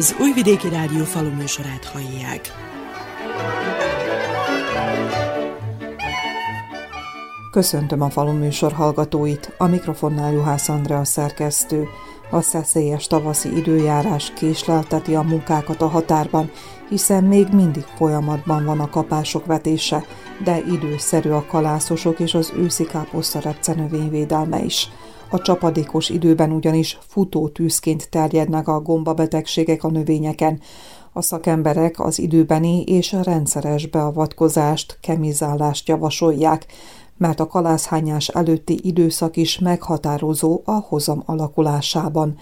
Az Újvidéki Rádió faluműsorát hallják. Köszöntöm a faluműsor hallgatóit, a mikrofonnál Juhász Andrea szerkesztő. A szeszélyes tavaszi időjárás késlelteti a munkákat a határban, hiszen még mindig folyamatban van a kapások vetése, de időszerű a kalászosok és az őszi káposzta növényvédelme is. A csapadékos időben ugyanis futó tűzként terjednek a gombabetegségek a növényeken. A szakemberek az időbeni és rendszeres beavatkozást, kemizálást javasolják, mert a kalászhányás előtti időszak is meghatározó a hozam alakulásában.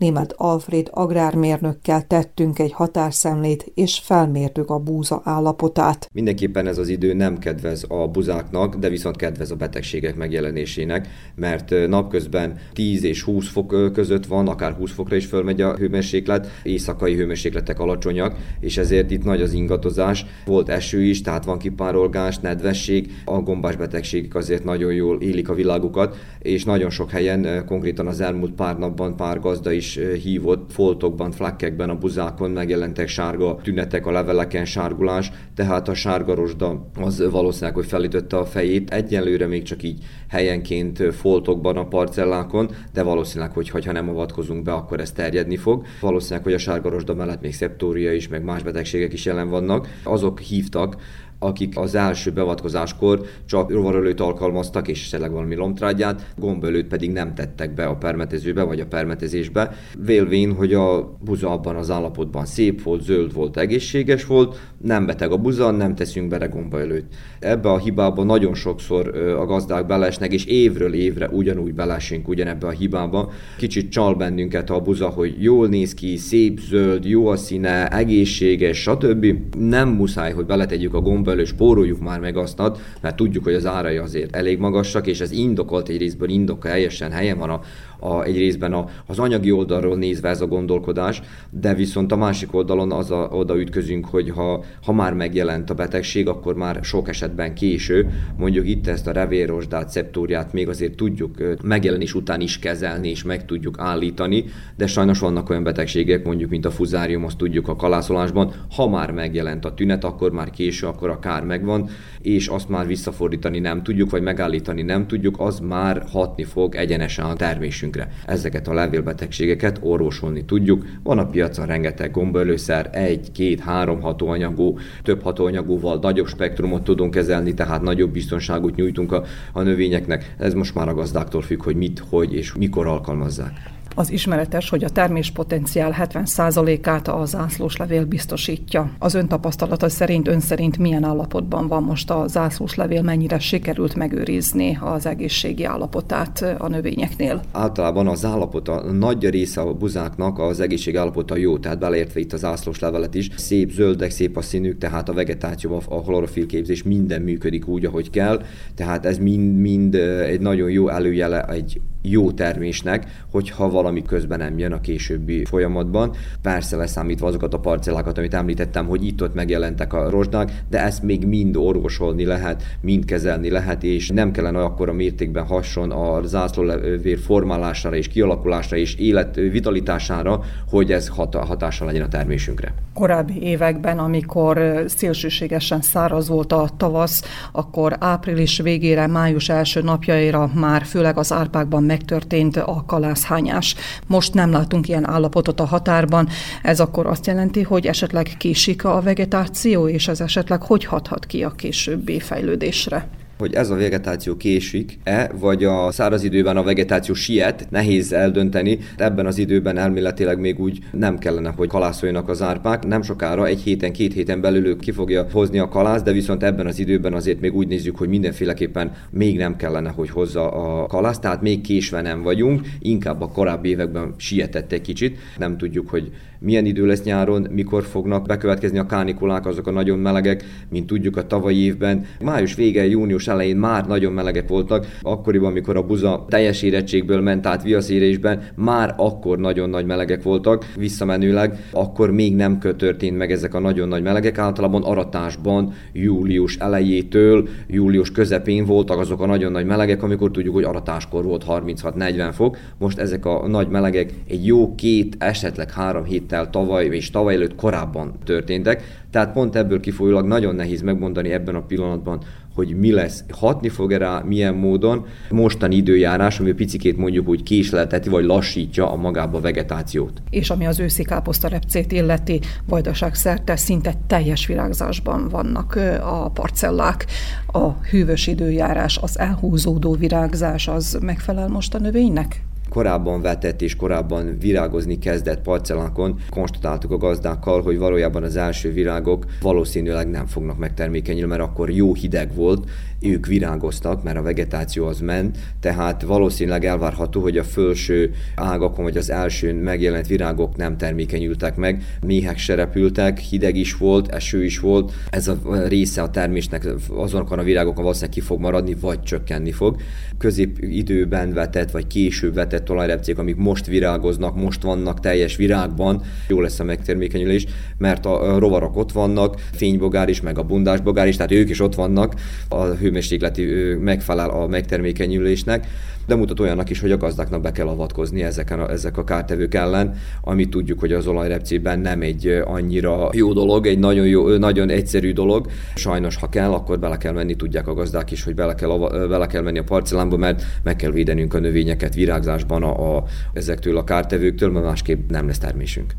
Német Alfred agrármérnökkel tettünk egy határszemlét, és felmértük a búza állapotát. Mindenképpen ez az idő nem kedvez a buzáknak, de viszont kedvez a betegségek megjelenésének, mert napközben 10 és 20 fok között van, akár 20 fokra is fölmegy a hőmérséklet, éjszakai hőmérsékletek alacsonyak, és ezért itt nagy az ingatozás. Volt eső is, tehát van kipárolgás, nedvesség, a gombás betegségek azért nagyon jól élik a világukat, és nagyon sok helyen, konkrétan az elmúlt pár napban pár gazda is hívott foltokban, flakkekben, a buzákon megjelentek sárga tünetek, a leveleken sárgulás, tehát a sárgarosda az valószínűleg, hogy felütötte a fejét. Egyenlőre még csak így helyenként foltokban a parcellákon, de valószínűleg, hogy ha nem avatkozunk be, akkor ez terjedni fog. Valószínűleg, hogy a sárgarosda mellett még szeptória is, meg más betegségek is jelen vannak. Azok hívtak, akik az első beavatkozáskor csak rovarölőt alkalmaztak, és esetleg valami lomtrágyát, gombölőt pedig nem tettek be a permetezőbe vagy a permetezésbe, vélvén, hogy a buza abban az állapotban szép volt, zöld volt, egészséges volt, nem beteg a buza, nem teszünk bele gombaölőt. Ebbe a hibába nagyon sokszor a gazdák belesnek, és évről évre ugyanúgy belesünk ugyanebbe a hibába. Kicsit csal bennünket a buza, hogy jól néz ki, szép zöld, jó a színe, egészséges, stb. Nem muszáj, hogy beletegyük a gomba belül spóroljuk már meg azt, mert tudjuk, hogy az árai azért elég magasak, és ez indokolt egy részből, indok helyesen helyen van a, a, egy részben a, az anyagi oldalról nézve ez a gondolkodás, de viszont a másik oldalon az a, oda ütközünk, hogy ha, ha már megjelent a betegség, akkor már sok esetben késő, mondjuk itt ezt a revérosdát, szeptóriát még azért tudjuk megjelenés után is kezelni, és meg tudjuk állítani, de sajnos vannak olyan betegségek, mondjuk mint a fuzárium, azt tudjuk a kalászolásban, ha már megjelent a tünet, akkor már késő, akkor a kár megvan, és azt már visszafordítani nem tudjuk, vagy megállítani nem tudjuk, az már hatni fog egyenesen a termésünk egészségünkre. Ezeket a levélbetegségeket orvosolni tudjuk. Van a piacon rengeteg gombaölőszer, egy, két, három hatóanyagú, több hatóanyagúval nagyobb spektrumot tudunk kezelni, tehát nagyobb biztonságot nyújtunk a, a növényeknek. Ez most már a gazdáktól függ, hogy mit, hogy és mikor alkalmazzák. Az ismeretes, hogy a terméspotenciál 70%-át a zászlós levél biztosítja. Az ön tapasztalata szerint, ön szerint milyen állapotban van most a zászlós levél, mennyire sikerült megőrizni az egészségi állapotát a növényeknél? Általában az állapota, nagy része a buzáknak az egészségi állapota jó, tehát beleértve itt az zászlós levelet is. Szép zöldek, szép a színük, tehát a vegetáció, a chlorofil képzés minden működik úgy, ahogy kell, tehát ez mind-mind egy nagyon jó előjele egy jó termésnek, hogyha valami közben nem jön a későbbi folyamatban. Persze leszámítva azokat a parcellákat, amit említettem, hogy itt-ott megjelentek a rozsdák, de ezt még mind orvosolni lehet, mind kezelni lehet, és nem kellene akkor a mértékben hasson a zászlólevér formálására és kialakulásra és élet vitalitására, hogy ez hat- hatással legyen a termésünkre. Korábbi években, amikor szélsőségesen száraz volt a tavasz, akkor április végére, május első napjaira már főleg az árpákban megtörtént a kalászhányás. Most nem látunk ilyen állapotot a határban. Ez akkor azt jelenti, hogy esetleg késik a vegetáció, és ez esetleg hogy hathat ki a későbbi fejlődésre? Hogy ez a vegetáció késik-e, vagy a száraz időben a vegetáció siet, nehéz eldönteni. Ebben az időben elméletileg még úgy nem kellene, hogy kalászoljanak az árpák. Nem sokára, egy héten, két héten belül ki fogja hozni a kalász, de viszont ebben az időben azért még úgy nézzük, hogy mindenféleképpen még nem kellene, hogy hozza a kalász, tehát még késve nem vagyunk, inkább a korábbi években sietett egy kicsit. Nem tudjuk, hogy milyen idő lesz nyáron, mikor fognak bekövetkezni a kánikulák, azok a nagyon melegek, mint tudjuk a tavalyi évben. Május vége, június elején már nagyon melegek voltak, akkoriban, amikor a buza teljes érettségből ment át viaszérésben, már akkor nagyon nagy melegek voltak, visszamenőleg, akkor még nem történt meg ezek a nagyon nagy melegek, általában aratásban július elejétől július közepén voltak azok a nagyon nagy melegek, amikor tudjuk, hogy aratáskor volt 36-40 fok, most ezek a nagy melegek egy jó két, esetleg három héttel tavaly és tavaly előtt korábban történtek, tehát pont ebből kifolyólag nagyon nehéz megmondani ebben a pillanatban, hogy mi lesz, hatni fog-e rá, milyen módon. Mostani időjárás, ami picikét mondjuk úgy késlelteti, vagy lassítja a magába a vegetációt. És ami az őszi káposztarepcét illeti, vajdaság szerte szinte teljes virágzásban vannak a parcellák. A hűvös időjárás, az elhúzódó virágzás, az megfelel most a növénynek? Korábban vetett és korábban virágozni kezdett parcellákon konstatáltuk a gazdákkal, hogy valójában az első virágok valószínűleg nem fognak megtermékenyülni, mert akkor jó hideg volt, ők virágoztak, mert a vegetáció az ment, tehát valószínűleg elvárható, hogy a felső ágakon vagy az első megjelent virágok nem termékenyültek meg, méhek se repültek, hideg is volt, eső is volt, ez a része a termésnek azonokon a virágokon valószínűleg ki fog maradni, vagy csökkenni fog. Közép időben vetett, vagy később vetett olajrepcék, amik most virágoznak, most vannak teljes virágban, jó lesz a megtermékenyülés, mert a rovarok ott vannak, fénybogár is, meg a bundásbogár is, tehát ők is ott vannak, a hő hőmérsékleti megfelel a megtermékenyülésnek, de mutat olyannak is, hogy a gazdáknak be kell avatkozni ezeken a, ezek a kártevők ellen, ami tudjuk, hogy az olajrepcében nem egy annyira jó dolog, egy nagyon, jó, nagyon egyszerű dolog. Sajnos, ha kell, akkor bele kell menni, tudják a gazdák is, hogy bele kell, bele kell menni a parcellámba, mert meg kell védenünk a növényeket virágzásban a, a, ezektől a kártevőktől, mert másképp nem lesz termésünk.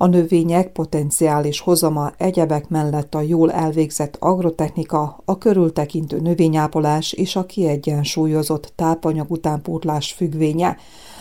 A növények potenciális hozama egyebek mellett a jól elvégzett agrotechnika, a körültekintő növényápolás és a kiegyensúlyozott tápanyag utánpótlás függvénye.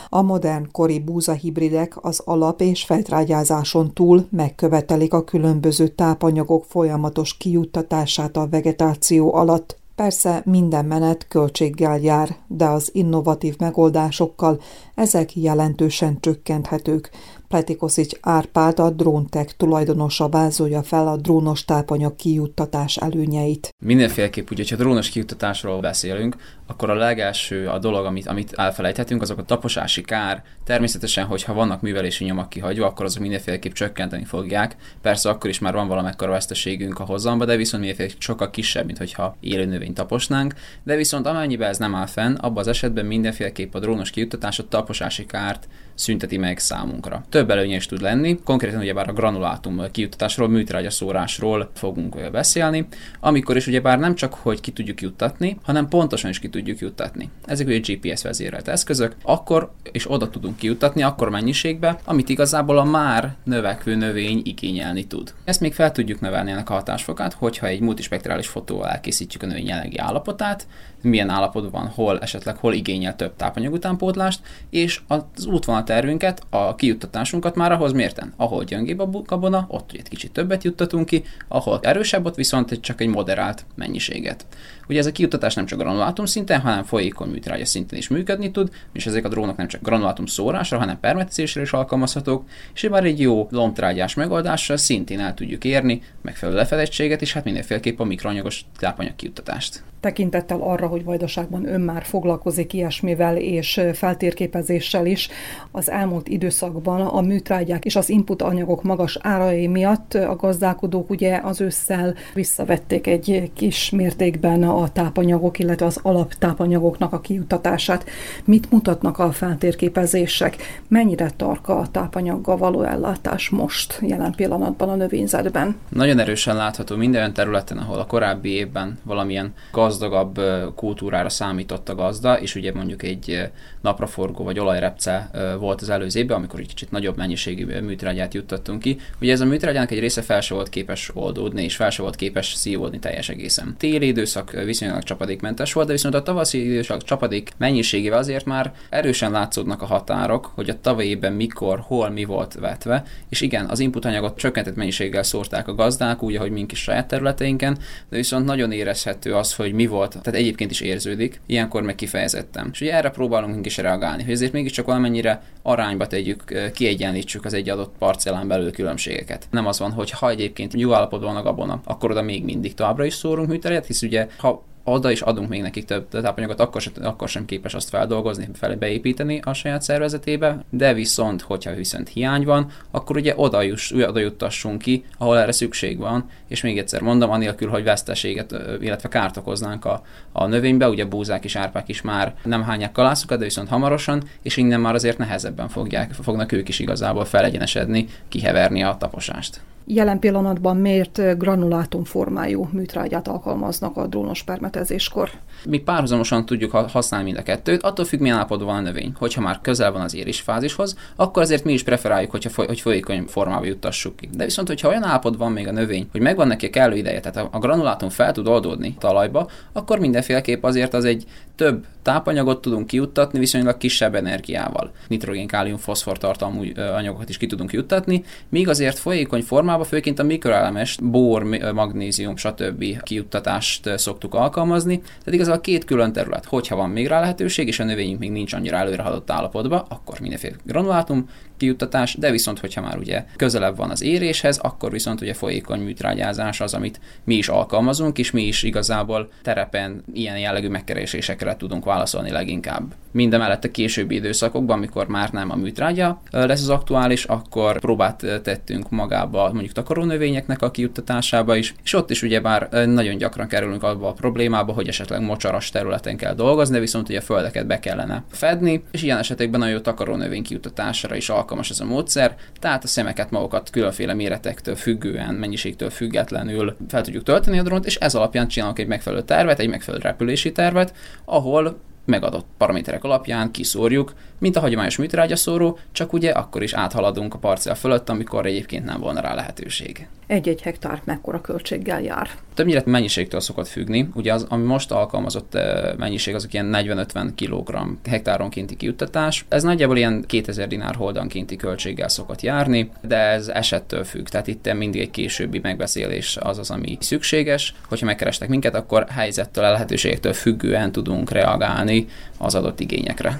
A modern kori búzahibridek az alap- és fejtrágyázáson túl megkövetelik a különböző tápanyagok folyamatos kijuttatását a vegetáció alatt. Persze minden menet költséggel jár, de az innovatív megoldásokkal ezek jelentősen csökkenthetők. Pletikoszics Árpád, a Dróntek tulajdonosa vázolja fel a drónos tápanyag kijuttatás előnyeit. Mindenféleképp, ugye, ha drónos kijuttatásról beszélünk, akkor a legelső a dolog, amit, amit elfelejthetünk, azok a taposási kár. Természetesen, hogyha vannak művelési nyomak kihagyva, akkor azok mindenféleképp csökkenteni fogják. Persze akkor is már van valamekkora veszteségünk a hozamba, de viszont mindenféleképp sokkal kisebb, mint hogyha élő növényt taposnánk. De viszont amennyiben ez nem áll fenn, abban az esetben mindenféleképp a drónos kijuttatás a taposási kárt szünteti meg számunkra. Több előnye is tud lenni, konkrétan ugyebár a granulátum kijuttatásról, műtrágya szórásról fogunk beszélni, amikor is ugyebár nem csak, hogy ki tudjuk juttatni, hanem pontosan is ki tudjuk juttatni. Ezek ugye GPS vezérelt eszközök, akkor és oda tudunk kijuttatni, akkor mennyiségbe, amit igazából a már növekvő növény igényelni tud. Ezt még fel tudjuk növelni ennek a hatásfokát, hogyha egy multispektrális fotóval elkészítjük a növény jelenlegi állapotát, milyen állapotban, hol esetleg hol igényel több tápanyag utánpótlást, és az útvonal tervünket a kijuttatás juttatásunkat már ahhoz mérten. Ahol gyöngébb a gabona, ott egy kicsit többet juttatunk ki, ahol erősebb, ott viszont csak egy moderált mennyiséget. Ugye ez a kijuttatás nem csak granulátum szinten, hanem folyékony műtrágya szinten is működni tud, és ezek a drónok nem csak granulátum szórásra, hanem permetezésre is alkalmazhatók, és már egy jó lombtrágyás megoldással szintén el tudjuk érni megfelelő lefedettséget, és hát mindenféleképp a mikroanyagos tápanyag kijuttatást tekintettel arra, hogy Vajdaságban ön már foglalkozik ilyesmivel és feltérképezéssel is, az elmúlt időszakban a műtrágyák és az input anyagok magas árai miatt a gazdálkodók ugye az ősszel visszavették egy kis mértékben a tápanyagok, illetve az alaptápanyagoknak a kijuttatását. Mit mutatnak a feltérképezések? Mennyire tarka a tápanyaggal való ellátás most, jelen pillanatban a növényzetben? Nagyon erősen látható minden területen, ahol a korábbi évben valamilyen gaz gazdagabb kultúrára számított a gazda, és ugye mondjuk egy napraforgó vagy olajrepce volt az előző évben, amikor egy kicsit nagyobb mennyiségű műtrágyát juttattunk ki. Ugye ez a műtrágyának egy része fel volt képes oldódni, és fel volt képes szívódni teljes egészen. Téli időszak viszonylag csapadékmentes volt, de viszont a tavaszi időszak csapadék mennyiségével azért már erősen látszódnak a határok, hogy a tavalyi évben mikor, hol mi volt vetve, és igen, az inputanyagot csökkentett mennyiséggel szórták a gazdák, úgy, ahogy mink is saját területeinken, de viszont nagyon érezhető az, hogy mi volt, tehát egyébként is érződik, ilyenkor meg kifejezettem. És ugye erre próbálunk is reagálni, hogy ezért mégiscsak valamennyire arányba tegyük, kiegyenlítsük az egy adott parcellán belül különbségeket. Nem az van, hogy ha egyébként jó állapotban a gabona, akkor oda még mindig továbbra is szórunk műteret, hisz ugye ha oda is adunk még nekik több tápanyagot, akkor sem, akkor sem képes azt feldolgozni, fel beépíteni a saját szervezetébe, de viszont, hogyha viszont hiány van, akkor ugye oda, juss, oda juttassunk ki, ahol erre szükség van, és még egyszer mondom, anélkül, hogy veszteséget, illetve kárt okoznánk a, a növénybe, ugye búzák és árpák is már nem hányák kalászokat, de viszont hamarosan, és innen már azért nehezebben fogják, fognak ők is igazából felegyenesedni, kiheverni a taposást. Jelen pillanatban miért granulátum formájú műtrágyát alkalmaznak a drónos permetezéskor? Mi párhuzamosan tudjuk használni mind a kettőt, attól függ, milyen állapotban van a növény. Hogyha már közel van az érés fázishoz, akkor azért mi is preferáljuk, hogyha foly- hogy folyékony formába juttassuk ki. De viszont, hogyha olyan állapotban van még a növény, hogy megvan neki a kellő ideje, tehát a granulátum fel tud oldódni talajba, akkor mindenféleképp azért az egy több tápanyagot tudunk kijuttatni viszonylag kisebb energiával. Nitrogén, kálium, foszfor tartalmú anyagokat is ki tudunk juttatni, míg azért folyékony formában főként a mikroelemes, bor, magnézium, stb. kijuttatást szoktuk alkalmazni. Tehát igazából két külön terület. Hogyha van még rá lehetőség, és a növényünk még nincs annyira előre haladott állapotban, akkor mindenféle granulátum kijuttatás, de viszont, hogyha már ugye közelebb van az éréshez, akkor viszont ugye folyékony műtrágyázás az, amit mi is alkalmazunk, és mi is igazából terepen ilyen jellegű megkeresésekre tudunk válaszolni leginkább. Mindemellett a későbbi időszakokban, amikor már nem a műtrágya lesz az aktuális, akkor próbát tettünk magába mondjuk takarónövényeknek a kijuttatásába is, és ott is ugye bár nagyon gyakran kerülünk abba a problémába, hogy esetleg mocsaras területen kell dolgozni, viszont ugye a földeket be kellene fedni, és ilyen esetekben nagyon jó takarónövény kijuttatásra is alkalmas ez a módszer, tehát a szemeket magukat különféle méretektől függően, mennyiségtől függetlenül fel tudjuk tölteni a drónt, és ez alapján csinálunk egy megfelelő tervet, egy megfelelő repülési tervet, ahol megadott paraméterek alapján kiszórjuk, mint a hagyományos műtrágyaszóró, csak ugye akkor is áthaladunk a parcell fölött, amikor egyébként nem volna rá lehetőség. Egy-egy hektár mekkora költséggel jár? Többnyire mennyiségtől szokott függni. Ugye az, ami most alkalmazott mennyiség, azok ilyen 40-50 kg hektáronkénti kijuttatás. Ez nagyjából ilyen 2000 dinár holdankénti költséggel szokott járni, de ez esettől függ. Tehát itt mindig egy későbbi megbeszélés az az, ami szükséges. Hogyha megkerestek minket, akkor helyzettől, a lehetőségektől függően tudunk reagálni az adott igényekre.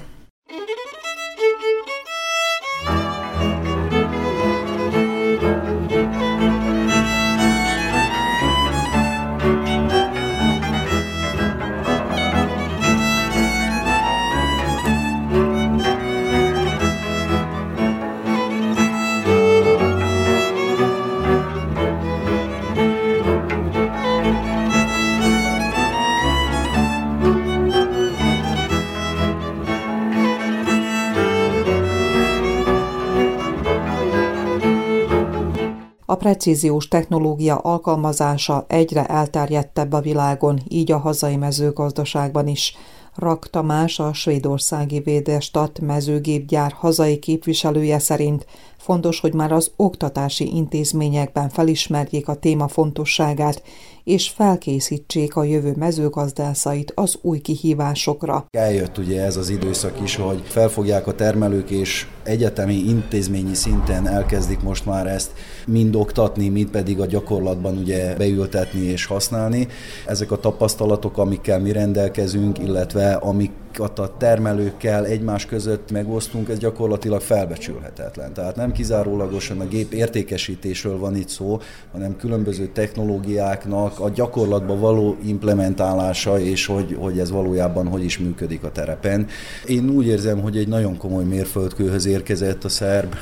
Precíziós technológia alkalmazása egyre elterjedtebb a világon, így a hazai mezőgazdaságban is. Rak Tamás, a svédországi Védestat mezőgépgyár hazai képviselője szerint Fontos, hogy már az oktatási intézményekben felismerjék a téma fontosságát, és felkészítsék a jövő mezőgazdászait az új kihívásokra. Eljött ugye ez az időszak is, hogy felfogják a termelők, és egyetemi intézményi szinten elkezdik most már ezt mind oktatni, mind pedig a gyakorlatban ugye beültetni és használni. Ezek a tapasztalatok, amikkel mi rendelkezünk, illetve amik a termelőkkel egymás között megosztunk, ez gyakorlatilag felbecsülhetetlen. Tehát nem kizárólagosan a gép értékesítésről van itt szó, hanem különböző technológiáknak a gyakorlatba való implementálása, és hogy, hogy ez valójában hogy is működik a terepen. Én úgy érzem, hogy egy nagyon komoly mérföldkőhöz érkezett a szerb,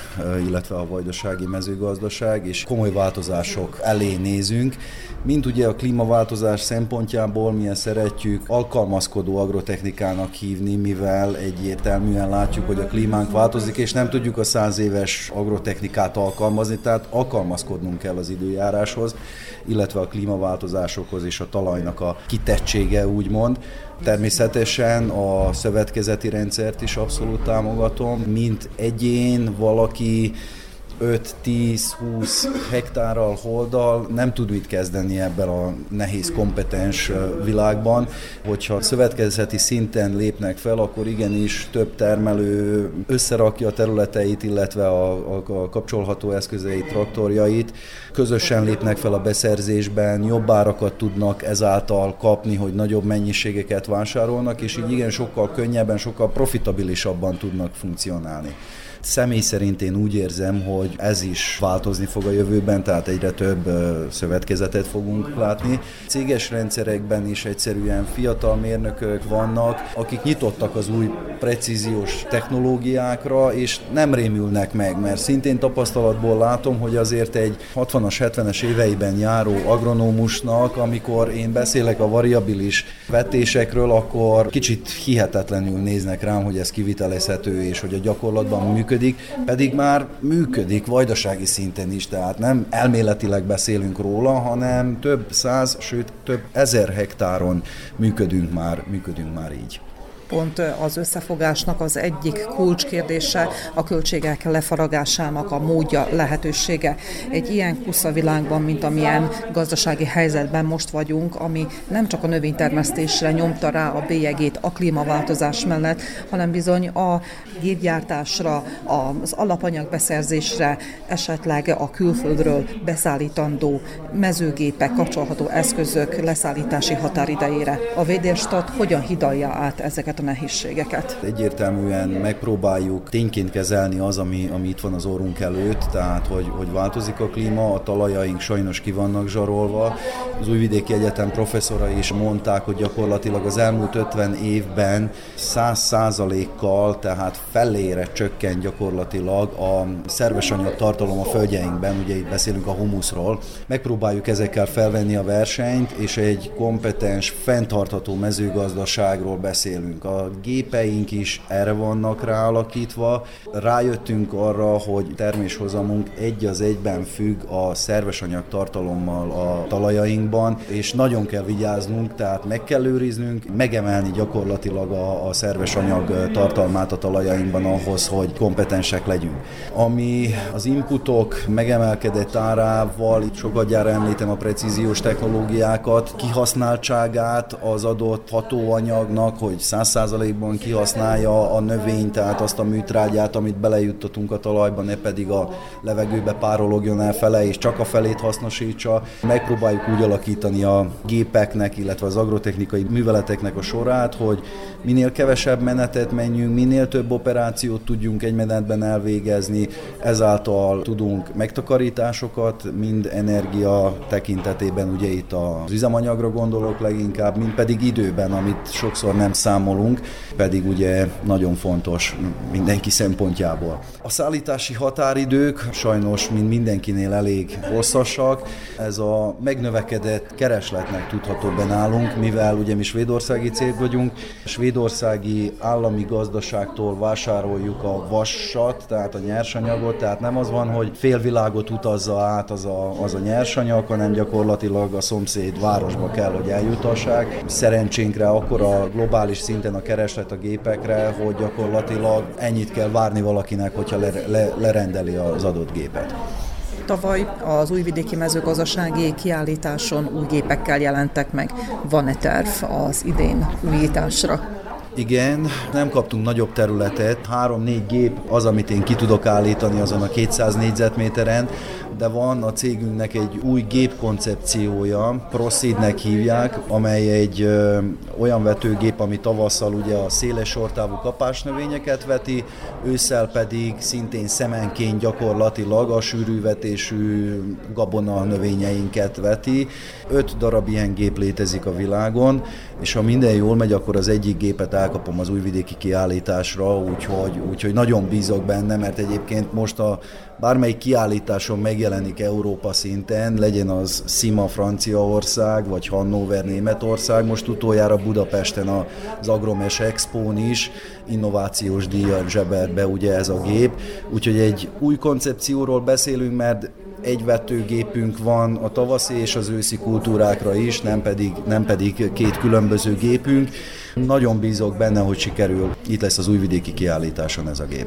illetve a vajdasági mezőgazdaság, és komoly változások elé nézünk. Mint ugye a klímaváltozás szempontjából milyen szeretjük alkalmazkodó agrotechnikának hívni, mivel egyértelműen látjuk, hogy a klímánk változik, és nem tudjuk a száz éves agrotechnikát alkalmazni, tehát alkalmazkodnunk kell az időjáráshoz, illetve a klímaváltozásokhoz és a talajnak a kitettsége, úgymond. Természetesen a szövetkezeti rendszert is abszolút támogatom, mint egyén valaki 5-10-20 hektárral, holdal nem tud mit kezdeni ebben a nehéz, kompetens világban. Hogyha szövetkezeti szinten lépnek fel, akkor igenis több termelő összerakja a területeit, illetve a, a, a kapcsolható eszközeit, traktorjait, közösen lépnek fel a beszerzésben, jobb árakat tudnak ezáltal kapni, hogy nagyobb mennyiségeket vásárolnak, és így igen sokkal könnyebben, sokkal profitabilisabban tudnak funkcionálni. Személy szerint én úgy érzem, hogy ez is változni fog a jövőben, tehát egyre több szövetkezetet fogunk látni. Céges rendszerekben is egyszerűen fiatal mérnökök vannak, akik nyitottak az új precíziós technológiákra, és nem rémülnek meg, mert szintén tapasztalatból látom, hogy azért egy 60-as, 70-es éveiben járó agronómusnak, amikor én beszélek a variabilis vetésekről, akkor kicsit hihetetlenül néznek rám, hogy ez kivitelezhető, és hogy a gyakorlatban működik működik, pedig már működik vajdasági szinten is, tehát nem elméletileg beszélünk róla, hanem több száz, sőt több ezer hektáron működünk már, működünk már így pont az összefogásnak az egyik kulcskérdése a költségek lefaragásának a módja, lehetősége. Egy ilyen kusza világban, mint amilyen gazdasági helyzetben most vagyunk, ami nem csak a növénytermesztésre nyomta rá a bélyegét a klímaváltozás mellett, hanem bizony a gépgyártásra, az alapanyagbeszerzésre, esetleg a külföldről beszállítandó mezőgépek, kapcsolható eszközök leszállítási határidejére. A védérstat hogyan hidalja át ezeket ezeket a nehézségeket. Egyértelműen megpróbáljuk tényként kezelni az, ami, ami itt van az orrunk előtt, tehát hogy, hogy változik a klíma, a talajaink sajnos ki vannak zsarolva. Az Újvidéki Egyetem professzora is mondták, hogy gyakorlatilag az elmúlt 50 évben 100 százalékkal, tehát felére csökkent gyakorlatilag a szerves tartalom a földjeinkben, ugye itt beszélünk a humuszról. Megpróbáljuk ezekkel felvenni a versenyt, és egy kompetens, fenntartható mezőgazdaságról beszélünk a gépeink is erre vannak ráalakítva. Rájöttünk arra, hogy terméshozamunk egy az egyben függ a szerves anyag tartalommal a talajainkban, és nagyon kell vigyáznunk, tehát meg kell őriznünk, megemelni gyakorlatilag a, a szerves anyag tartalmát a talajainkban ahhoz, hogy kompetensek legyünk. Ami az inputok megemelkedett árával, itt sokat gyára említem a precíziós technológiákat, kihasználtságát az adott hatóanyagnak, hogy 100 100%-ban kihasználja a növény, tehát azt a műtrágyát, amit belejuttatunk a talajba, ne pedig a levegőbe párologjon el fele, és csak a felét hasznosítsa. Megpróbáljuk úgy alakítani a gépeknek, illetve az agrotechnikai műveleteknek a sorát, hogy minél kevesebb menetet menjünk, minél több operációt tudjunk egy menetben elvégezni, ezáltal tudunk megtakarításokat, mind energia tekintetében, ugye itt az üzemanyagra gondolok leginkább, mind pedig időben, amit sokszor nem számolunk, pedig ugye nagyon fontos mindenki szempontjából. A szállítási határidők sajnos, mint mindenkinél elég hosszasak. Ez a megnövekedett keresletnek tudható be nálunk, mivel ugye mi svédországi cég vagyunk, svédországi állami gazdaságtól vásároljuk a vassat, tehát a nyersanyagot, tehát nem az van, hogy félvilágot utazza át az a, az a nyersanyag, hanem gyakorlatilag a szomszéd városba kell, hogy eljutassák. Szerencsénkre akkor a globális szinten a kereslet a gépekre, hogy gyakorlatilag ennyit kell várni valakinek, hogyha le, le, lerendeli az adott gépet. Tavaly az újvidéki mezőgazdasági kiállításon új gépekkel jelentek meg. Van-e terv az idén újításra? Igen, nem kaptunk nagyobb területet. Három-négy gép az, amit én ki tudok állítani azon a 200 négyzetméteren, de van a cégünknek egy új gépkoncepciója, Proceednek hívják, amely egy ö, olyan vetőgép, ami tavasszal ugye a széles sortávú kapásnövényeket veti, ősszel pedig szintén szemenként gyakorlatilag a sűrűvetésű gabona növényeinket veti. Öt darab ilyen gép létezik a világon, és ha minden jól megy, akkor az egyik gépet elkapom az újvidéki kiállításra, úgyhogy, úgyhogy nagyon bízok benne, mert egyébként most a bármelyik kiállításon megjelenik Európa szinten, legyen az Sima Franciaország, vagy Hannover Németország, most utoljára Budapesten az Agromes Expo-n is innovációs díjat zsebert be ugye ez a gép, úgyhogy egy új koncepcióról beszélünk, mert egy vetőgépünk van a tavaszi és az őszi kultúrákra is, nem pedig, nem pedig két különböző gépünk. Nagyon bízok benne, hogy sikerül. Itt lesz az újvidéki kiállításon ez a gép.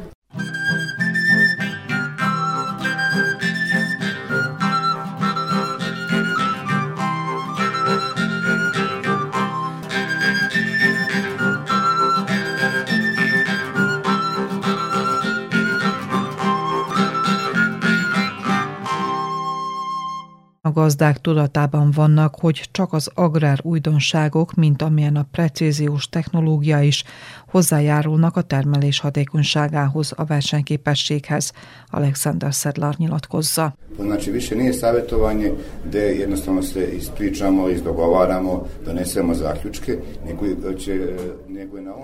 A gazdák tudatában vannak, hogy csak az agrár újdonságok, mint amilyen a precíziós technológia is hozzájárulnak a termelés hatékonyságához, a versenyképességhez, Alexander Sedlar nyilatkozza. Znači više nije savjetovanje gde jednostavno se ispričamo, izdogovaramo, donesemo zaključke, nego će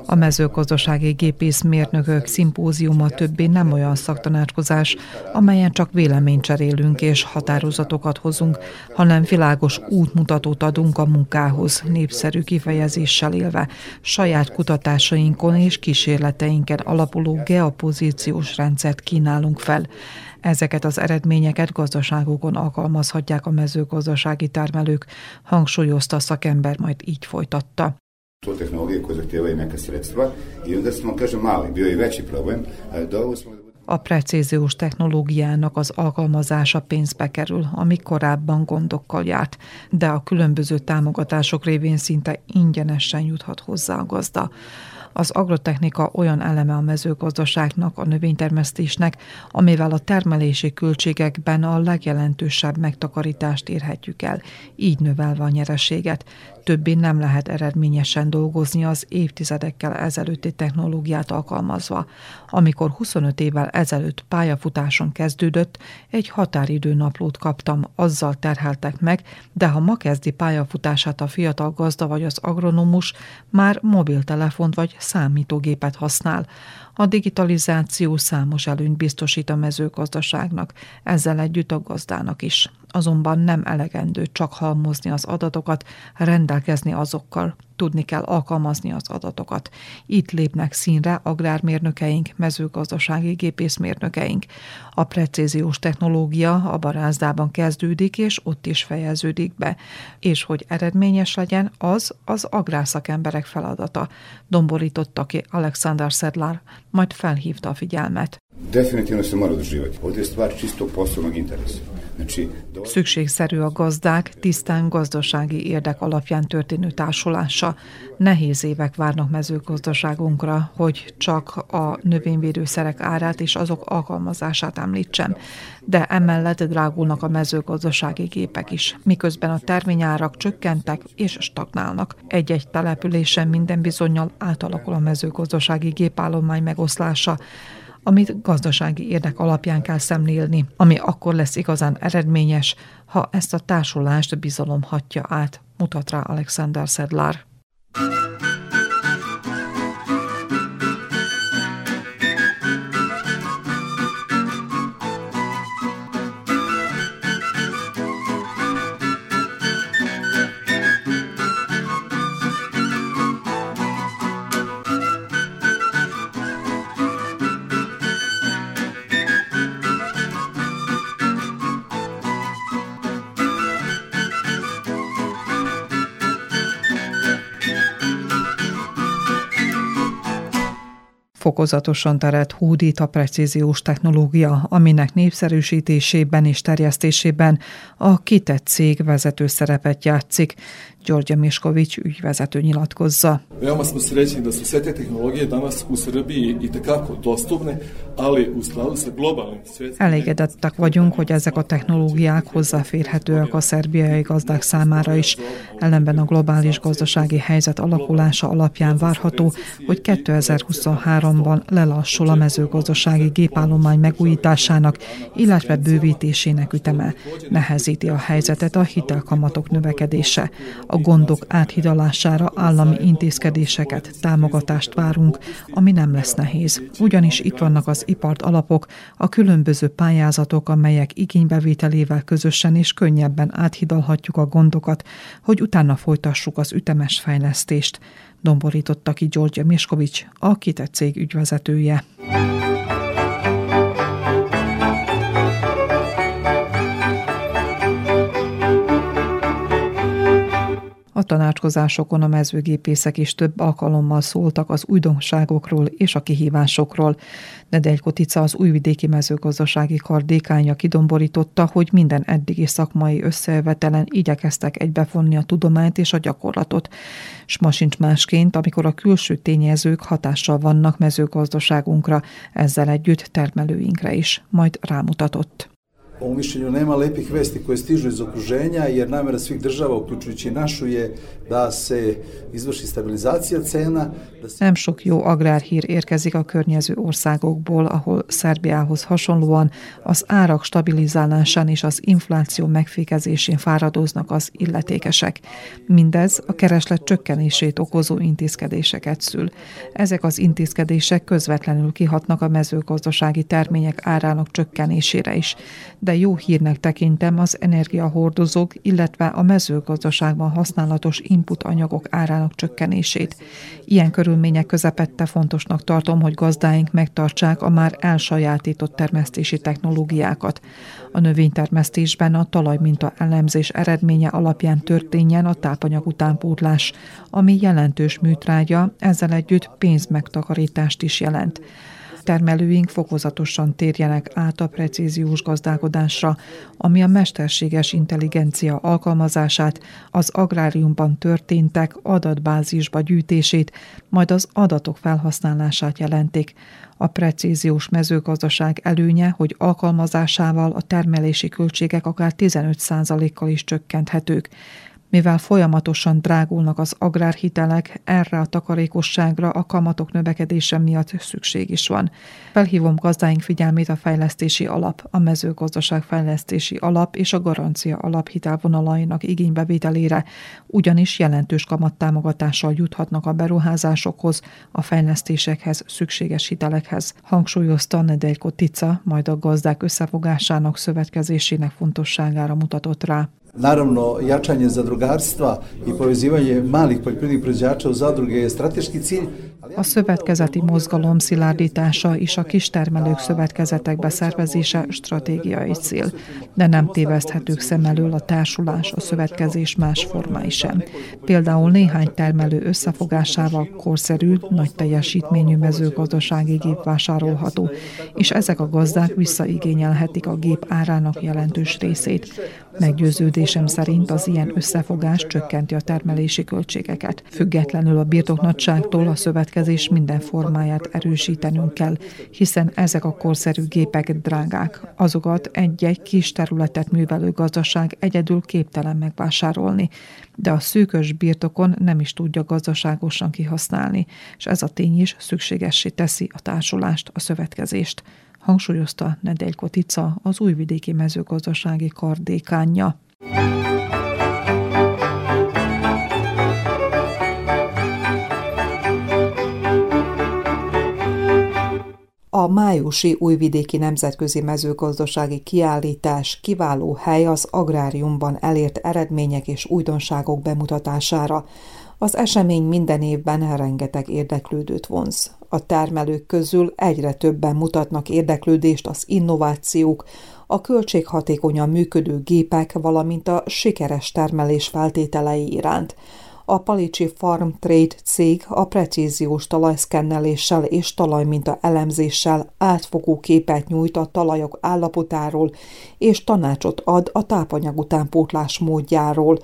a mezőgazdasági gépészmérnökök szimpóziuma többé nem olyan szaktanácskozás, amelyen csak véleményt cserélünk és határozatokat hozunk, hanem világos útmutatót adunk a munkához, népszerű kifejezéssel élve, saját kutatásainkon és kísérleteinken alapuló geopozíciós rendszert kínálunk fel. Ezeket az eredményeket gazdaságokon alkalmazhatják a mezőgazdasági termelők, hangsúlyozta a szakember, majd így folytatta. To tehnologije koje zahtijevaju neka sredstva i onda smo, kažem, mali, bio i veći problem. Doveli smo a precíziós technológiának az alkalmazása pénzbe kerül, ami korábban gondokkal járt, de a különböző támogatások révén szinte ingyenesen juthat hozzá a gazda. Az agrotechnika olyan eleme a mezőgazdaságnak, a növénytermesztésnek, amivel a termelési költségekben a legjelentősebb megtakarítást érhetjük el, így növelve a nyereséget. Többé nem lehet eredményesen dolgozni az évtizedekkel ezelőtti technológiát alkalmazva. Amikor 25 évvel ezelőtt pályafutáson kezdődött, egy határidő naplót kaptam, azzal terheltek meg, de ha ma kezdi pályafutását a fiatal gazda vagy az agronomus, már mobiltelefont vagy számítógépet használ. A digitalizáció számos előnyt biztosít a mezőgazdaságnak, ezzel együtt a gazdának is. Azonban nem elegendő csak halmozni az adatokat, rendelkezni azokkal, tudni kell alkalmazni az adatokat. Itt lépnek színre agrármérnökeink, mezőgazdasági gépészmérnökeink. A precíziós technológia a barázdában kezdődik, és ott is fejeződik be. És hogy eredményes legyen, az az agrárszakemberek feladata. Domborította ki Alexander Sedlar, majd felhívta a figyelmet. Definitivno se mora održivati. Ovdje je stvar čisto poslovnog interesa. Szükségszerű a gazdák tisztán gazdasági érdek alapján történő társulása. Nehéz évek várnak mezőgazdaságunkra, hogy csak a növényvédőszerek árát és azok alkalmazását említsem. De emellett drágulnak a mezőgazdasági gépek is, miközben a terményárak csökkentek és stagnálnak. Egy-egy településen minden bizonyal átalakul a mezőgazdasági gépállomány megoszlása amit gazdasági érdek alapján kell szemlélni, ami akkor lesz igazán eredményes, ha ezt a társulást bizalom hatja át, mutat rá Alexander Sedlar. Fokozatosan teret hódít a precíziós technológia, aminek népszerűsítésében és terjesztésében a kitett cég vezető szerepet játszik, Đorđe Mišković ügyvezető nyilatkozza. Veoma smo srećni da su sve te tehnologije danas u Srbiji i tekako dostupne, ali u skladu sa globalnim Elégedettek vagyunk, hogy ezek a technológiák hozzáférhetőek a szerbiai gazdák számára is. Ellenben a globális gazdasági helyzet alakulása alapján várható, hogy 2023-ban lelassul a mezőgazdasági gépállomány megújításának, illetve bővítésének üteme. Nehezíti a helyzetet a hitelkamatok növekedése. A gondok áthidalására állami intézkedéseket, támogatást várunk, ami nem lesz nehéz. Ugyanis itt vannak az ipart alapok, a különböző pályázatok, amelyek igénybevételével közösen és könnyebben áthidalhatjuk a gondokat, hogy utána folytassuk az ütemes fejlesztést, domborította ki György Miskovics, a kitett cég ügyvezetője. Tanácskozásokon a mezőgépészek is több alkalommal szóltak az újdonságokról és a kihívásokról. Nedeljko Tica az újvidéki mezőgazdasági kar dékánya kidomborította, hogy minden eddigi szakmai összevetelen igyekeztek egybefonni a tudományt és a gyakorlatot. S ma sincs másként, amikor a külső tényezők hatással vannak mezőgazdaságunkra, ezzel együtt termelőinkre is, majd rámutatott. Po mišljenju nema lepih vesti koje stižu iz okruženja, jer namera svih država, uključujući našu, je da se izvrši stabilizacija cena. Da se... Nem sok jó agrárhír érkezik a környező országokból, ahol Szerbiához hasonlóan az árak stabilizálásán és az infláció megfékezésén fáradoznak az illetékesek. Mindez a kereslet csökkenését okozó intézkedéseket szül. Ezek az intézkedések közvetlenül kihatnak a mezőgazdasági termények árának csökkenésére is de jó hírnek tekintem az energiahordozók, illetve a mezőgazdaságban használatos input anyagok árának csökkenését. Ilyen körülmények közepette fontosnak tartom, hogy gazdáink megtartsák a már elsajátított termesztési technológiákat. A növénytermesztésben a talajminta elemzés eredménye alapján történjen a tápanyag utánpótlás, ami jelentős műtrágya, ezzel együtt pénzmegtakarítást is jelent termelőink fokozatosan térjenek át a precíziós gazdálkodásra, ami a mesterséges intelligencia alkalmazását, az agráriumban történtek adatbázisba gyűjtését, majd az adatok felhasználását jelentik. A precíziós mezőgazdaság előnye, hogy alkalmazásával a termelési költségek akár 15%-kal is csökkenthetők. Mivel folyamatosan drágulnak az agrárhitelek, erre a takarékosságra a kamatok növekedése miatt szükség is van. Felhívom gazdáink figyelmét a fejlesztési alap, a mezőgazdaság fejlesztési alap és a garancia alap hitelvonalainak igénybevételére, ugyanis jelentős kamattámogatással juthatnak a beruházásokhoz, a fejlesztésekhez, szükséges hitelekhez. Hangsúlyozta Nedeljko Tica, majd a gazdák összefogásának szövetkezésének fontosságára mutatott rá. Naravno, jačanje zadrugarstva i povezivanje malih poljoprivrednih proizvođača u zadruge je strateški cilj. A szövetkezeti mozgalom szilárdítása és a kistermelők szövetkezetekbe szervezése stratégiai cél, de nem téveszthetők szem elől a társulás, a szövetkezés más formái sem. Például néhány termelő összefogásával korszerű, nagy teljesítményű mezőgazdasági gép vásárolható, és ezek a gazdák visszaigényelhetik a gép árának jelentős részét. Meggyőződésem szerint az ilyen összefogás csökkenti a termelési költségeket. Függetlenül a birtoknagyságtól a szövetkezés minden formáját erősítenünk kell, hiszen ezek a korszerű gépek drágák. Azokat egy-egy kis területet művelő gazdaság egyedül képtelen megvásárolni, de a szűkös birtokon nem is tudja gazdaságosan kihasználni, és ez a tény is szükségessé teszi a társulást, a szövetkezést hangsúlyozta Nedeljko Tica, az újvidéki mezőgazdasági kardékánja. A májusi újvidéki nemzetközi mezőgazdasági kiállítás kiváló hely az agráriumban elért eredmények és újdonságok bemutatására. Az esemény minden évben rengeteg érdeklődőt vonz. A termelők közül egyre többen mutatnak érdeklődést az innovációk, a költséghatékonyan működő gépek, valamint a sikeres termelés feltételei iránt. A Palicsi Farm Trade cég a precíziós talajszkenneléssel és talajminta elemzéssel átfogó képet nyújt a talajok állapotáról és tanácsot ad a tápanyag utánpótlás módjáról,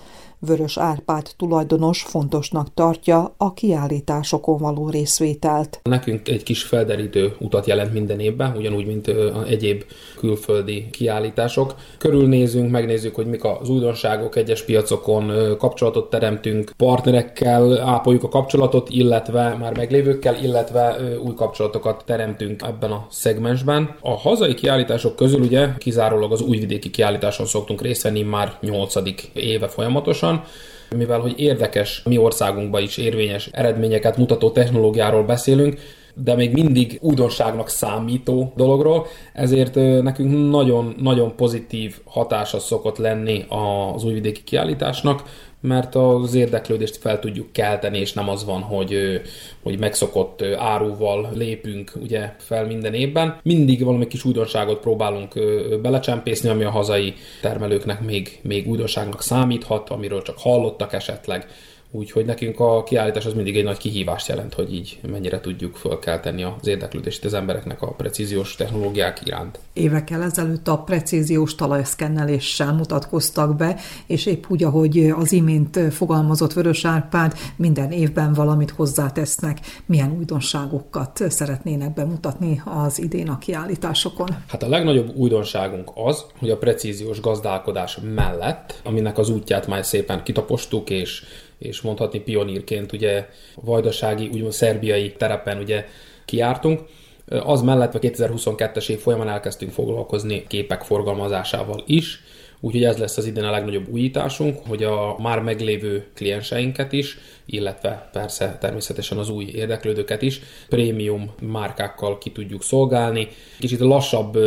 Vörös Árpád tulajdonos fontosnak tartja a kiállításokon való részvételt. Nekünk egy kis felderítő utat jelent minden évben, ugyanúgy, mint egyéb külföldi kiállítások. Körülnézünk, megnézzük, hogy mik az újdonságok egyes piacokon, kapcsolatot teremtünk, partnerekkel ápoljuk a kapcsolatot, illetve már meglévőkkel, illetve új kapcsolatokat teremtünk ebben a szegmensben. A hazai kiállítások közül ugye kizárólag az újvidéki kiállításon szoktunk részt venni már 8. éve folyamatosan, kapcsolatosan, mivel hogy érdekes mi országunkban is érvényes eredményeket mutató technológiáról beszélünk, de még mindig újdonságnak számító dologról, ezért nekünk nagyon-nagyon pozitív hatása szokott lenni az újvidéki kiállításnak, mert az érdeklődést fel tudjuk kelteni, és nem az van, hogy, hogy megszokott áruval lépünk ugye fel minden évben. Mindig valami kis újdonságot próbálunk belecsempészni, ami a hazai termelőknek még, még újdonságnak számíthat, amiről csak hallottak esetleg Úgyhogy nekünk a kiállítás az mindig egy nagy kihívást jelent, hogy így mennyire tudjuk fölkelteni az érdeklődést az embereknek a precíziós technológiák iránt. Évekkel ezelőtt a precíziós talajszkenneléssel mutatkoztak be, és épp úgy, ahogy az imént fogalmazott Vörös Árpád, minden évben valamit hozzátesznek. Milyen újdonságokat szeretnének bemutatni az idén a kiállításokon? Hát a legnagyobb újdonságunk az, hogy a precíziós gazdálkodás mellett, aminek az útját már szépen kitapostuk, és és mondhatni pionírként ugye a vajdasági, úgymond szerbiai terepen ugye kiártunk. Az mellett a 2022-es év folyamán elkezdtünk foglalkozni képek forgalmazásával is, úgyhogy ez lesz az idén a legnagyobb újításunk, hogy a már meglévő klienseinket is illetve persze természetesen az új érdeklődőket is prémium márkákkal ki tudjuk szolgálni. Kicsit lassabb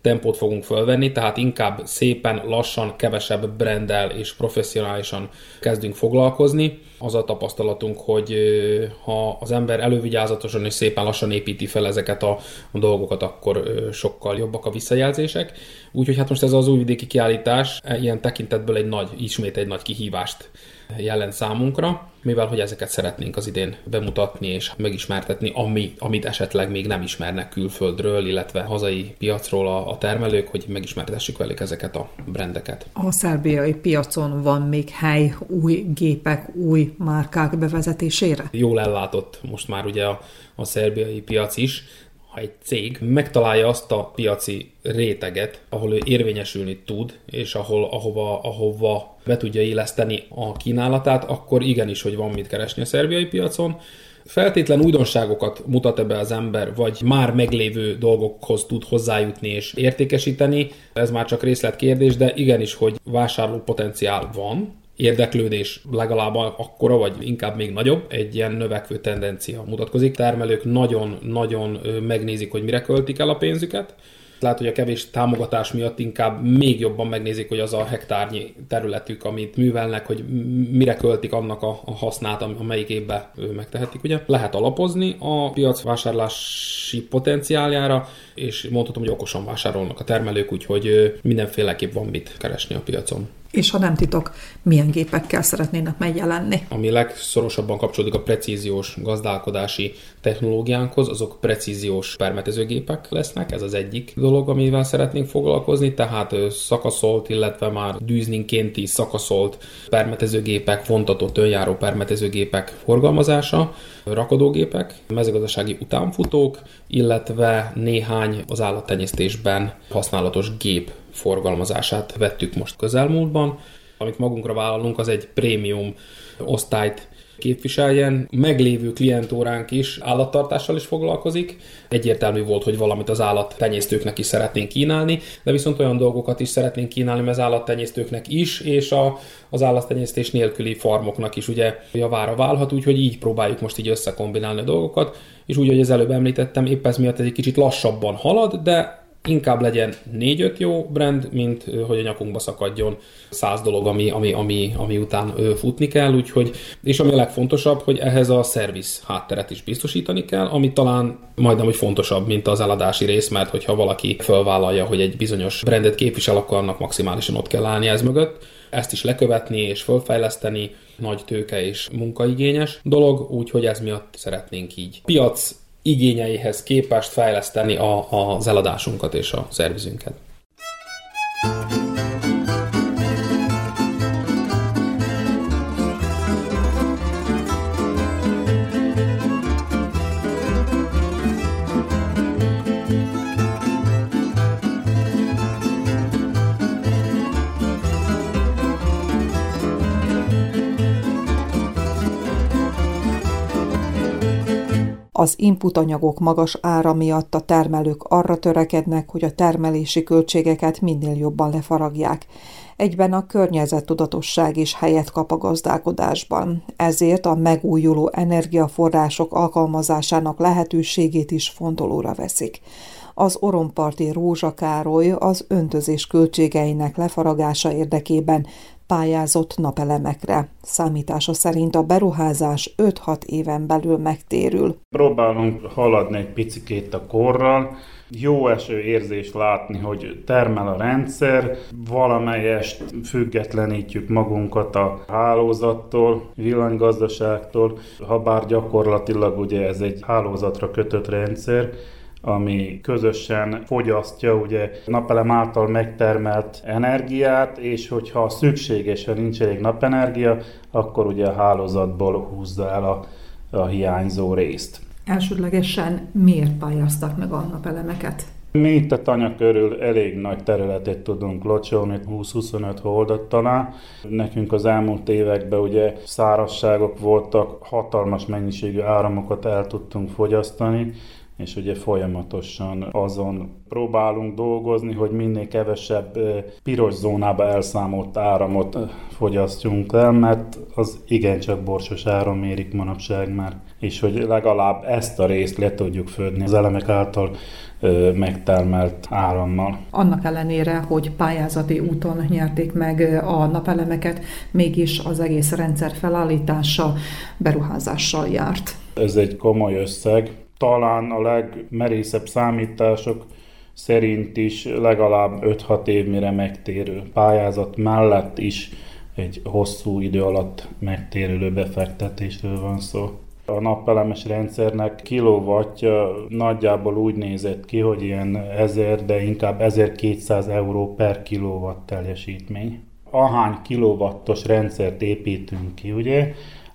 tempót fogunk fölvenni, tehát inkább szépen, lassan, kevesebb brendel és professzionálisan kezdünk foglalkozni. Az a tapasztalatunk, hogy ha az ember elővigyázatosan és szépen lassan építi fel ezeket a dolgokat, akkor sokkal jobbak a visszajelzések. Úgyhogy hát most ez az újvidéki kiállítás e, ilyen tekintetből egy nagy, ismét egy nagy kihívást jelent számunkra, mivel hogy ezeket szeretnénk az idén bemutatni és megismertetni, ami, amit esetleg még nem ismernek külföldről, illetve hazai piacról a, a termelők, hogy megismertessük velük ezeket a brendeket. A szerbiai piacon van még hely új gépek, új márkák bevezetésére? Jól ellátott most már ugye a, a szerbiai piac is, ha egy cég megtalálja azt a piaci réteget, ahol ő érvényesülni tud, és ahol, ahova, ahova be tudja éleszteni a kínálatát, akkor igenis, hogy van mit keresni a szerbiai piacon. Feltétlen újdonságokat mutat be az ember, vagy már meglévő dolgokhoz tud hozzájutni és értékesíteni, ez már csak részletkérdés, de igenis, hogy vásárló potenciál van, érdeklődés legalább akkora, vagy inkább még nagyobb, egy ilyen növekvő tendencia mutatkozik. Termelők nagyon-nagyon megnézik, hogy mire költik el a pénzüket, lehet, hogy a kevés támogatás miatt inkább még jobban megnézik, hogy az a hektárnyi területük, amit művelnek, hogy mire költik annak a, hasznát, amelyik évben megtehetik. Ugye lehet alapozni a piac vásárlási potenciáljára, és mondhatom, hogy okosan vásárolnak a termelők, úgyhogy mindenféleképp van mit keresni a piacon és ha nem titok, milyen gépekkel szeretnének megjelenni. Ami legszorosabban kapcsolódik a precíziós gazdálkodási technológiánkhoz, azok precíziós permetezőgépek lesznek, ez az egyik dolog, amivel szeretnénk foglalkozni, tehát szakaszolt, illetve már dűzninkénti szakaszolt permetezőgépek, vontatott önjáró permetezőgépek forgalmazása, rakodógépek, mezőgazdasági utánfutók, illetve néhány az állattenyésztésben használatos gép forgalmazását vettük most közelmúltban. Amit magunkra vállalunk, az egy prémium osztályt képviseljen. Meglévő klientóránk is állattartással is foglalkozik. Egyértelmű volt, hogy valamit az állattenyésztőknek is szeretnénk kínálni, de viszont olyan dolgokat is szeretnénk kínálni az állattenyésztőknek is, és a, az állattenyésztés nélküli farmoknak is ugye javára válhat, úgyhogy így próbáljuk most így összekombinálni a dolgokat, és úgy, hogy az előbb említettem, épp ez miatt ez egy kicsit lassabban halad, de inkább legyen négy-öt jó brand, mint hogy a nyakunkba szakadjon száz dolog, ami, ami, ami, ami után futni kell, úgyhogy, és ami a legfontosabb, hogy ehhez a szerviz hátteret is biztosítani kell, ami talán majdnem, hogy fontosabb, mint az eladási rész, mert hogyha valaki felvállalja, hogy egy bizonyos brandet képvisel, akkor annak maximálisan ott kell állni ez mögött. Ezt is lekövetni és fölfejleszteni nagy tőke és munkaigényes dolog, úgyhogy ez miatt szeretnénk így piac igényeihez képest fejleszteni a, az eladásunkat és a szervizünket. Az inputanyagok magas ára miatt a termelők arra törekednek, hogy a termelési költségeket minél jobban lefaragják. Egyben a környezettudatosság is helyet kap a gazdálkodásban, ezért a megújuló energiaforrások alkalmazásának lehetőségét is fontolóra veszik. Az oromparti Rózsa Károly az öntözés költségeinek lefaragása érdekében pályázott napelemekre. Számítása szerint a beruházás 5-6 éven belül megtérül. Próbálunk haladni egy picikét a korral, jó eső érzés látni, hogy termel a rendszer, valamelyest függetlenítjük magunkat a hálózattól, villanygazdaságtól, ha bár gyakorlatilag ugye ez egy hálózatra kötött rendszer, ami közösen fogyasztja ugye napelem által megtermelt energiát, és hogyha szükséges, ha nincs elég napenergia, akkor ugye a hálózatból húzza el a, a hiányzó részt. Elsődlegesen miért pályáztak meg a napelemeket? Mi itt a tanya körül elég nagy területet tudunk locsolni, 20-25 holdat talán. Nekünk az elmúlt években ugye szárasságok voltak, hatalmas mennyiségű áramokat el tudtunk fogyasztani, és ugye folyamatosan azon próbálunk dolgozni, hogy minél kevesebb piros zónába elszámolt áramot fogyasztjunk el, mert az igencsak borsos áram mérik manapság már, és hogy legalább ezt a részt le tudjuk födni az elemek által megtermelt árammal. Annak ellenére, hogy pályázati úton nyerték meg a napelemeket, mégis az egész rendszer felállítása beruházással járt. Ez egy komoly összeg, talán a legmerészebb számítások szerint is legalább 5-6 év mire megtérő pályázat mellett is egy hosszú idő alatt megtérülő befektetésről van szó. A napelemes rendszernek kilovatja nagyjából úgy nézett ki, hogy ilyen 1000, de inkább 1200 euró per kilowatt teljesítmény. Ahány kilowattos rendszert építünk ki, ugye,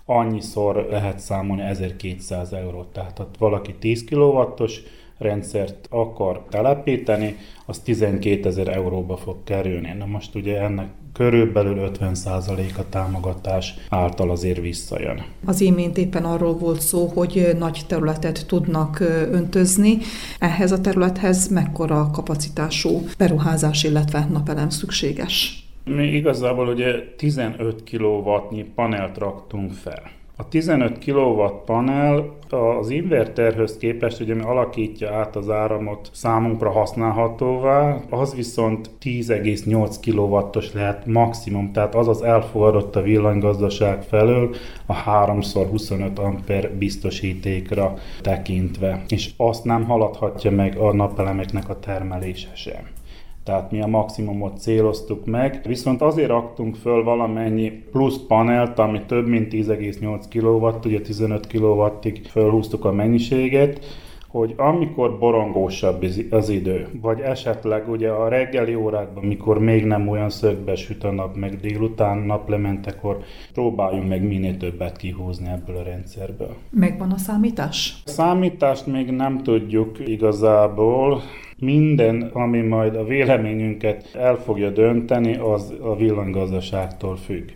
annyiszor lehet számolni 1200 eurót. Tehát ha valaki 10 kW-os rendszert akar telepíteni, az 12 ezer euróba fog kerülni. Na most ugye ennek körülbelül 50% a támogatás által azért visszajön. Az imént éppen arról volt szó, hogy nagy területet tudnak öntözni. Ehhez a területhez mekkora kapacitású beruházás, illetve napelem szükséges? Mi igazából ugye 15 kW-nyi panelt raktunk fel. A 15 kW panel az inverterhöz képest, ugye mi alakítja át az áramot számunkra használhatóvá, az viszont 10,8 kW-os lehet maximum, tehát az az elfogadott a villanygazdaság felől a 3x25 amper biztosítékra tekintve, és azt nem haladhatja meg a napelemeknek a termelése sem tehát mi a maximumot céloztuk meg, viszont azért raktunk föl valamennyi plusz panelt, ami több mint 10,8 kW, ugye 15 kW-ig fölhúztuk a mennyiséget, hogy amikor borongósabb az idő, vagy esetleg ugye a reggeli órákban, mikor még nem olyan szögbe süt a nap, meg délután naplementekor, próbáljunk meg minél többet kihúzni ebből a rendszerből. Megvan a számítás? A számítást még nem tudjuk igazából. Minden, ami majd a véleményünket el fogja dönteni, az a villanygazdaságtól függ.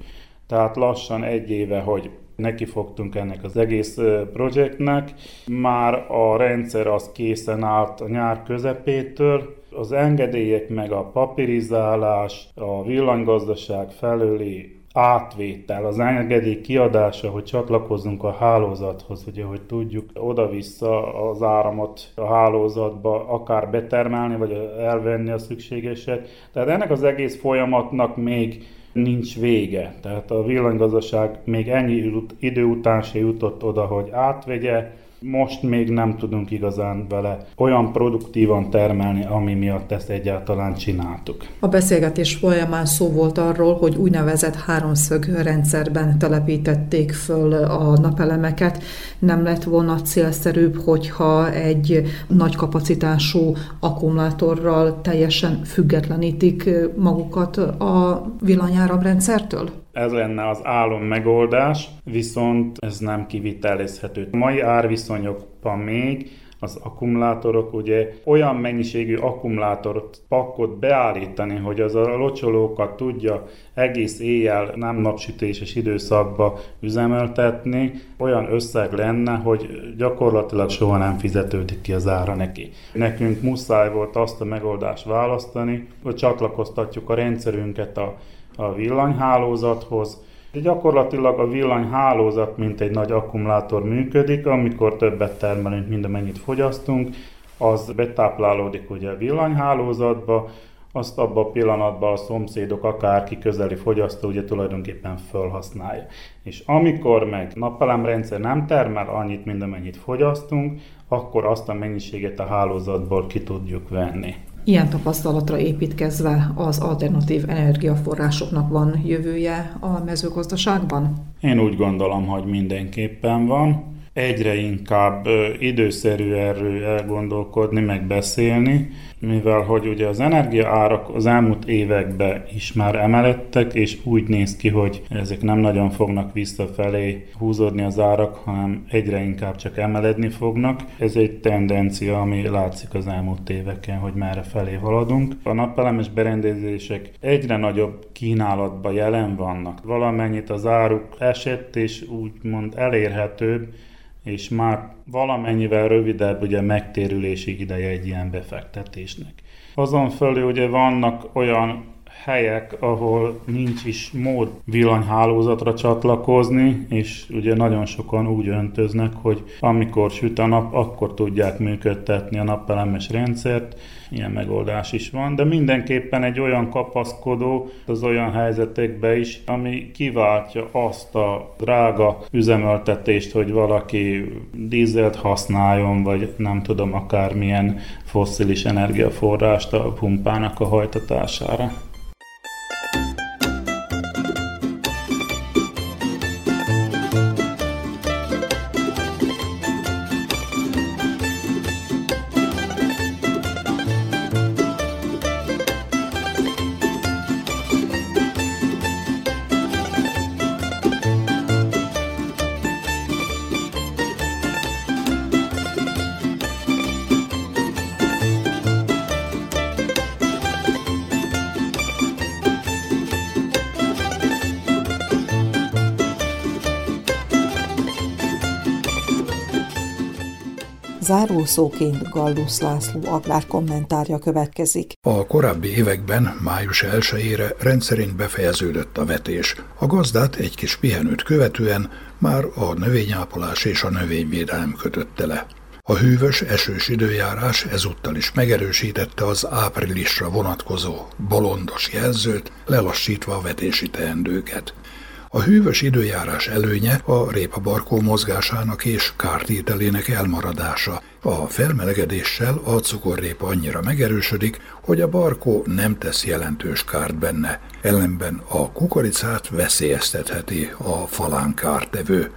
Tehát lassan egy éve, hogy neki fogtunk ennek az egész projektnek. Már a rendszer az készen állt a nyár közepétől, az engedélyek meg a papirizálás, a villanygazdaság felőli átvétel, az engedély kiadása, hogy csatlakozzunk a hálózathoz, hogy tudjuk oda-vissza az áramot a hálózatba akár betermelni, vagy elvenni a szükségeset. Tehát ennek az egész folyamatnak még nincs vége. Tehát a villanygazdaság még ennyi idő után se jutott oda, hogy átvegye, most még nem tudunk igazán vele olyan produktívan termelni, ami miatt ezt egyáltalán csináltuk. A beszélgetés folyamán szó volt arról, hogy úgynevezett háromszög rendszerben telepítették föl a napelemeket. Nem lett volna célszerűbb, hogyha egy nagy kapacitású akkumulátorral teljesen függetlenítik magukat a villanyáramrendszertől? Ez lenne az álom megoldás, viszont ez nem kivitelezhető. A mai árviszonyokban még az akkumulátorok, ugye olyan mennyiségű akkumulátort pakkot beállítani, hogy az a locsolókat tudja egész éjjel nem napsütéses időszakba üzemeltetni, olyan összeg lenne, hogy gyakorlatilag soha nem fizetődik ki az ára neki. Nekünk muszáj volt azt a megoldást választani, hogy csatlakoztatjuk a rendszerünket a a villanyhálózathoz. De gyakorlatilag a villanyhálózat, mint egy nagy akkumulátor működik, amikor többet termelünk, mint amennyit fogyasztunk, az betáplálódik ugye a villanyhálózatba, azt abban a pillanatban a szomszédok, akárki közeli fogyasztó ugye tulajdonképpen felhasználja. És amikor meg napelemrendszer nem termel annyit, mint amennyit fogyasztunk, akkor azt a mennyiséget a hálózatból ki tudjuk venni. Ilyen tapasztalatra építkezve az alternatív energiaforrásoknak van jövője a mezőgazdaságban? Én úgy gondolom, hogy mindenképpen van. Egyre inkább időszerű erről elgondolkodni, meg beszélni, mivel hogy ugye az energiaárak az elmúlt években is már emeledtek, és úgy néz ki, hogy ezek nem nagyon fognak visszafelé húzódni az árak, hanem egyre inkább csak emeledni fognak. Ez egy tendencia, ami látszik az elmúlt éveken, hogy merre felé haladunk. A napelemes berendezések egyre nagyobb kínálatban jelen vannak. Valamennyit az áruk esett, és úgymond elérhetőbb, és már valamennyivel rövidebb ugye megtérülési ideje egy ilyen befektetésnek. Azon fölül ugye vannak olyan helyek, ahol nincs is mód villanyhálózatra csatlakozni, és ugye nagyon sokan úgy öntöznek, hogy amikor süt a nap, akkor tudják működtetni a napelemes rendszert, ilyen megoldás is van, de mindenképpen egy olyan kapaszkodó az olyan helyzetekbe is, ami kiváltja azt a drága üzemeltetést, hogy valaki dízelt használjon, vagy nem tudom, akármilyen fosszilis energiaforrást a pumpának a hajtatására. Zárószóként Gallus László agrár kommentárja következik. A korábbi években, május 1-ére rendszerint befejeződött a vetés. A gazdát egy kis pihenőt követően már a növényápolás és a növényvédelem kötötte le. A hűvös, esős időjárás ezúttal is megerősítette az áprilisra vonatkozó bolondos jelzőt, lelassítva a vetési teendőket. A hűvös időjárás előnye a répabarkó mozgásának és kártételének elmaradása. A felmelegedéssel a cukorrépa annyira megerősödik, hogy a barkó nem tesz jelentős kárt benne. Ellenben a kukoricát veszélyeztetheti a falán kártevő.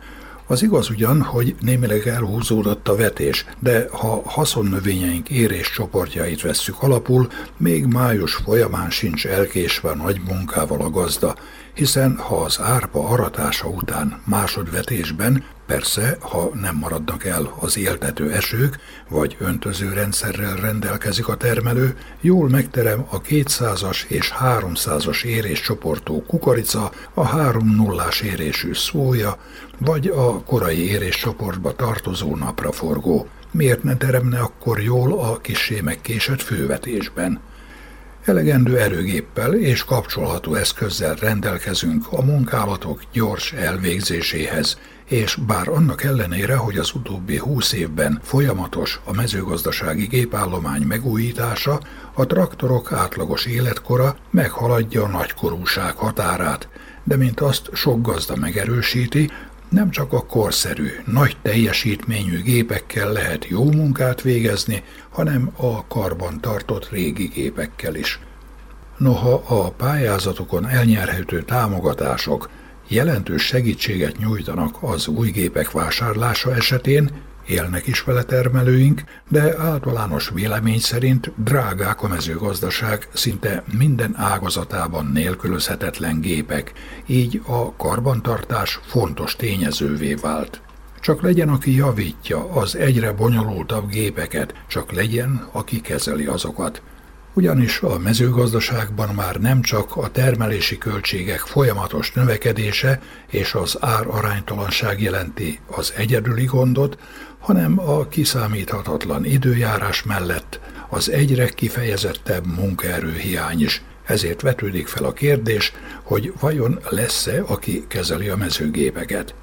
Az igaz ugyan, hogy némileg elhúzódott a vetés, de ha haszonnövényeink érés csoportjait vesszük alapul, még május folyamán sincs elkésve nagy munkával a gazda, hiszen ha az árpa aratása után másodvetésben, persze, ha nem maradnak el az éltető esők, vagy öntözőrendszerrel rendelkezik a termelő, jól megterem a 200-as és 300-as érés csoportú kukorica, a 3 nullás érésű szója, vagy a korai érés csoportba tartozó napraforgó. Miért ne teremne akkor jól a kisé megkésett fővetésben? Elegendő erőgéppel és kapcsolható eszközzel rendelkezünk a munkálatok gyors elvégzéséhez, és bár annak ellenére, hogy az utóbbi húsz évben folyamatos a mezőgazdasági gépállomány megújítása, a traktorok átlagos életkora meghaladja a nagykorúság határát, de mint azt sok gazda megerősíti, nem csak a korszerű, nagy teljesítményű gépekkel lehet jó munkát végezni, hanem a karban tartott régi gépekkel is. Noha a pályázatokon elnyerhető támogatások jelentős segítséget nyújtanak az új gépek vásárlása esetén, élnek is vele termelőink, de általános vélemény szerint drágák a mezőgazdaság szinte minden ágazatában nélkülözhetetlen gépek, így a karbantartás fontos tényezővé vált. Csak legyen, aki javítja az egyre bonyolultabb gépeket, csak legyen, aki kezeli azokat ugyanis a mezőgazdaságban már nem csak a termelési költségek folyamatos növekedése és az ár aránytalanság jelenti az egyedüli gondot, hanem a kiszámíthatatlan időjárás mellett az egyre kifejezettebb munkaerőhiány is. Ezért vetődik fel a kérdés, hogy vajon lesz-e, aki kezeli a mezőgépeket.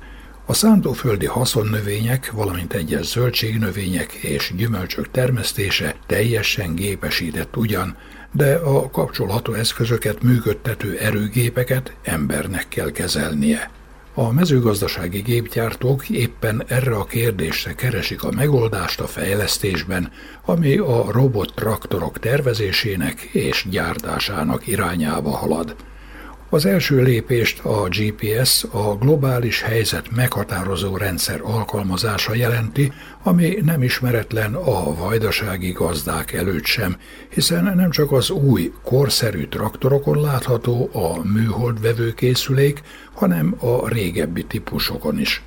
A szántóföldi haszonnövények, valamint egyes zöldségnövények és gyümölcsök termesztése teljesen gépesített ugyan, de a kapcsolható eszközöket működtető erőgépeket embernek kell kezelnie. A mezőgazdasági gépgyártók éppen erre a kérdésre keresik a megoldást a fejlesztésben, ami a robot traktorok tervezésének és gyártásának irányába halad. Az első lépést a GPS, a globális helyzet meghatározó rendszer alkalmazása jelenti, ami nem ismeretlen a vajdasági gazdák előtt sem, hiszen nem csak az új, korszerű traktorokon látható a műholdvevő készülék, hanem a régebbi típusokon is.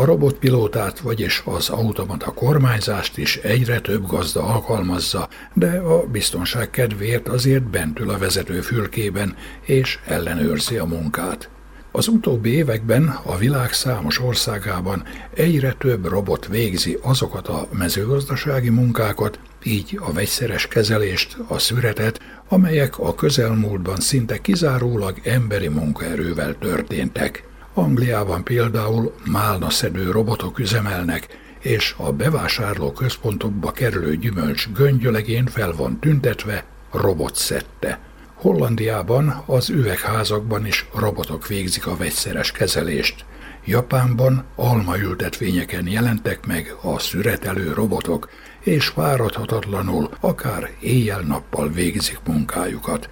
A robotpilótát, vagyis az automata kormányzást is egyre több gazda alkalmazza, de a biztonság kedvéért azért bentül a vezető fülkében és ellenőrzi a munkát. Az utóbbi években a világ számos országában egyre több robot végzi azokat a mezőgazdasági munkákat, így a vegyszeres kezelést, a szüretet, amelyek a közelmúltban szinte kizárólag emberi munkaerővel történtek. Angliában például málnaszedő robotok üzemelnek, és a bevásárló központokba kerülő gyümölcs göngyölegén fel van tüntetve robotszette. Hollandiában az üvegházakban is robotok végzik a vegyszeres kezelést. Japánban almaültetvényeken jelentek meg a szüretelő robotok, és várathatatlanul akár éjjel-nappal végzik munkájukat.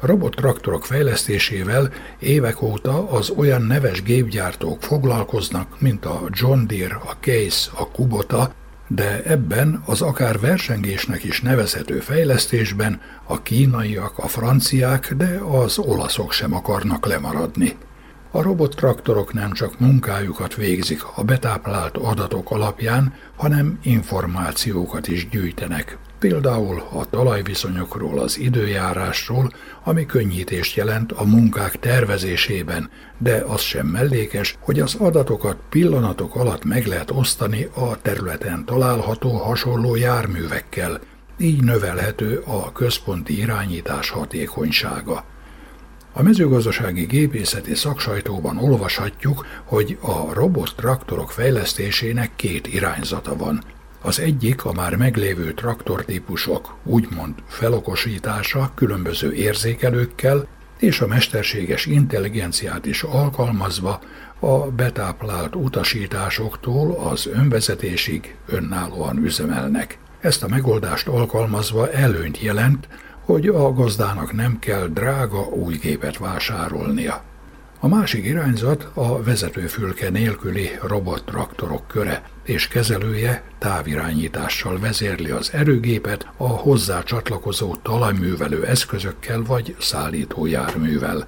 Robottraktorok fejlesztésével évek óta az olyan neves gépgyártók foglalkoznak, mint a John Deere, a Case, a Kubota, de ebben az akár versengésnek is nevezhető fejlesztésben a kínaiak, a franciák, de az olaszok sem akarnak lemaradni. A robottraktorok nem csak munkájukat végzik a betáplált adatok alapján, hanem információkat is gyűjtenek például a talajviszonyokról, az időjárásról, ami könnyítést jelent a munkák tervezésében, de az sem mellékes, hogy az adatokat pillanatok alatt meg lehet osztani a területen található hasonló járművekkel, így növelhető a központi irányítás hatékonysága. A mezőgazdasági gépészeti szaksajtóban olvashatjuk, hogy a robot traktorok fejlesztésének két irányzata van – az egyik a már meglévő traktortípusok úgymond felokosítása különböző érzékelőkkel és a mesterséges intelligenciát is alkalmazva a betáplált utasításoktól az önvezetésig önállóan üzemelnek. Ezt a megoldást alkalmazva előnyt jelent, hogy a gazdának nem kell drága új gépet vásárolnia. A másik irányzat a vezetőfülke nélküli robottraktorok köre, és kezelője távirányítással vezérli az erőgépet a hozzá csatlakozó talajművelő eszközökkel vagy szállítójárművel.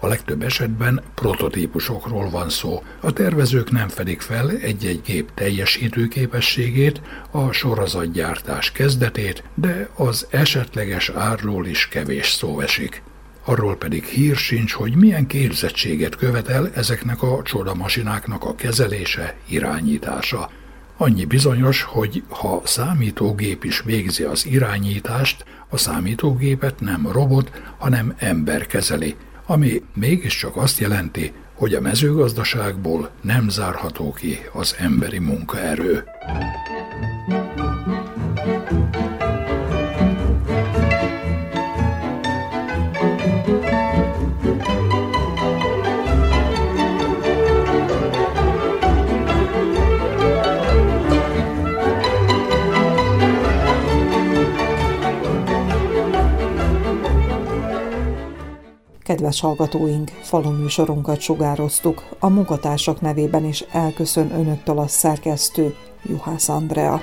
A legtöbb esetben prototípusokról van szó. A tervezők nem fedik fel egy-egy gép teljesítő képességét, a sorozatgyártás kezdetét, de az esetleges árról is kevés szó esik arról pedig hír sincs, hogy milyen képzettséget követel ezeknek a csodamasináknak a kezelése, irányítása. Annyi bizonyos, hogy ha számítógép is végzi az irányítást, a számítógépet nem robot, hanem ember kezeli, ami mégiscsak azt jelenti, hogy a mezőgazdaságból nem zárható ki az emberi munkaerő. Kedves hallgatóink, faluműsorunkat sugároztuk. A munkatársak nevében is elköszön önöktől a szerkesztő Juhász Andrea.